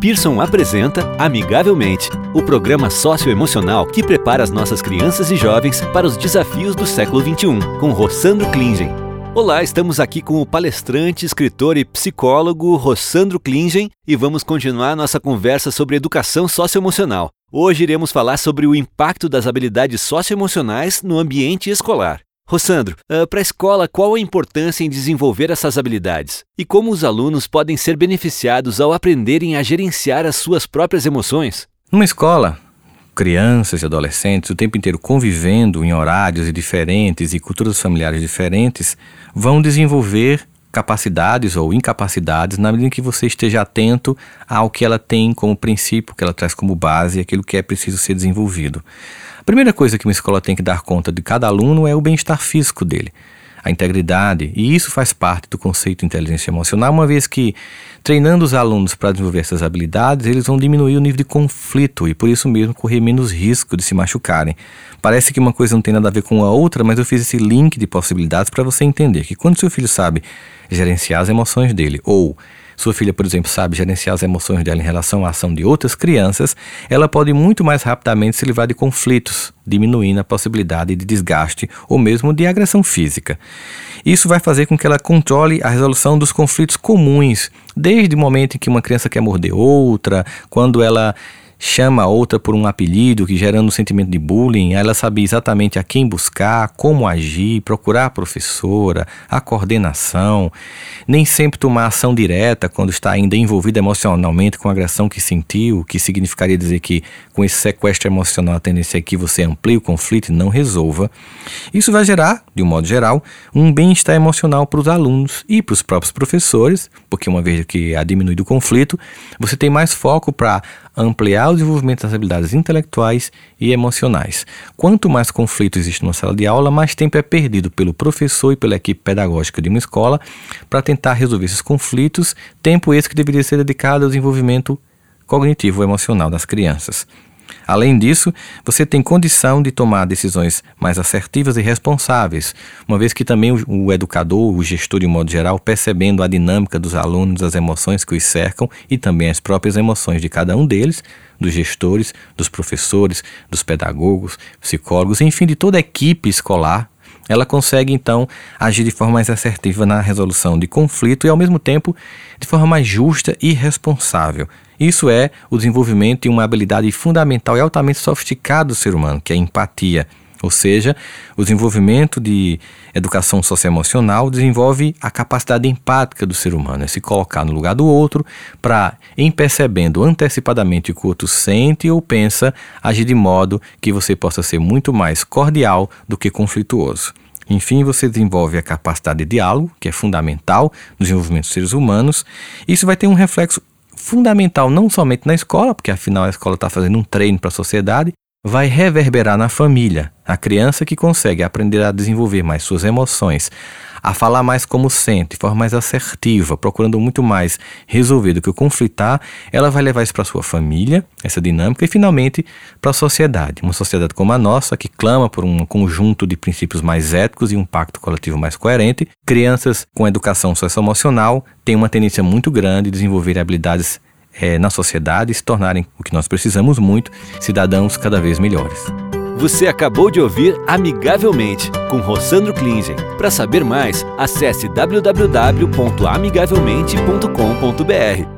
Pearson apresenta Amigavelmente, o programa socioemocional que prepara as nossas crianças e jovens para os desafios do século XXI, com Rossandro Klingen. Olá, estamos aqui com o palestrante, escritor e psicólogo Rossandro Klingen e vamos continuar nossa conversa sobre educação socioemocional. Hoje iremos falar sobre o impacto das habilidades socioemocionais no ambiente escolar. Rossandro, uh, para a escola, qual a importância em desenvolver essas habilidades? E como os alunos podem ser beneficiados ao aprenderem a gerenciar as suas próprias emoções? Numa escola, crianças e adolescentes o tempo inteiro convivendo em horários diferentes e culturas familiares diferentes vão desenvolver capacidades ou incapacidades na medida em que você esteja atento ao que ela tem como princípio, que ela traz como base, aquilo que é preciso ser desenvolvido. Primeira coisa que uma escola tem que dar conta de cada aluno é o bem-estar físico dele, a integridade, e isso faz parte do conceito de inteligência emocional, uma vez que, treinando os alunos para desenvolver essas habilidades, eles vão diminuir o nível de conflito e, por isso mesmo, correr menos risco de se machucarem. Parece que uma coisa não tem nada a ver com a outra, mas eu fiz esse link de possibilidades para você entender que quando seu filho sabe gerenciar as emoções dele ou sua filha, por exemplo, sabe gerenciar as emoções dela em relação à ação de outras crianças, ela pode muito mais rapidamente se livrar de conflitos, diminuindo a possibilidade de desgaste ou mesmo de agressão física. Isso vai fazer com que ela controle a resolução dos conflitos comuns, desde o momento em que uma criança quer morder outra, quando ela chama a outra por um apelido, que gerando um sentimento de bullying, ela sabe exatamente a quem buscar, como agir, procurar a professora, a coordenação, nem sempre tomar ação direta quando está ainda envolvida emocionalmente com a agressão que sentiu, que significaria dizer que com esse sequestro emocional a tendência é que você amplie o conflito e não resolva. Isso vai gerar, de um modo geral, um bem-estar emocional para os alunos e para os próprios professores, porque uma vez que há diminuído o conflito, você tem mais foco para ampliar o desenvolvimento das habilidades intelectuais e emocionais. Quanto mais conflito existe numa sala de aula, mais tempo é perdido pelo professor e pela equipe pedagógica de uma escola para tentar resolver esses conflitos, tempo esse que deveria ser dedicado ao desenvolvimento cognitivo e emocional das crianças. Além disso, você tem condição de tomar decisões mais assertivas e responsáveis, uma vez que também o, educador, o gestor de um modo geral, percebendo a dinâmica dos alunos, as emoções que os cercam e também as próprias emoções de cada um deles, dos gestores, dos professores, dos pedagogos, psicólogos, enfim, de toda a equipe escolar, ela consegue então agir de forma mais assertiva na resolução de conflito e ao mesmo tempo de forma mais justa e responsável, isso é o desenvolvimento de uma habilidade fundamental e altamente sofisticada do ser humano, que é a empatia. Ou seja, o desenvolvimento de educação socioemocional desenvolve a capacidade empática do ser humano, é se colocar no lugar do outro para, em percebendo antecipadamente o que o outro sente ou pensa, agir de modo que você possa ser muito mais cordial do que conflituoso. Enfim, você desenvolve a capacidade de diálogo, que é fundamental no desenvolvimento dos seres humanos. Isso vai ter um reflexo fundamental não somente na escola, porque afinal a escola está fazendo um treino para a sociedade, vai reverberar na família. A criança que consegue aprender a desenvolver mais suas emoções, a falar mais como sente, de forma mais assertiva, procurando muito mais resolver do que conflitar, ela vai levar isso para sua família, essa dinâmica, e finalmente para a sociedade. Uma sociedade como a nossa, que clama por um conjunto de princípios mais éticos e um pacto coletivo mais coerente. Crianças com educação socioemocional têm uma tendência muito grande de desenvolver habilidades é, na sociedade e se tornarem o que nós precisamos muito, cidadãos cada vez melhores. Você acabou de ouvir Amigavelmente, com Rossandro Klingen. Para saber mais, acesse www.amigavelmente.com.br.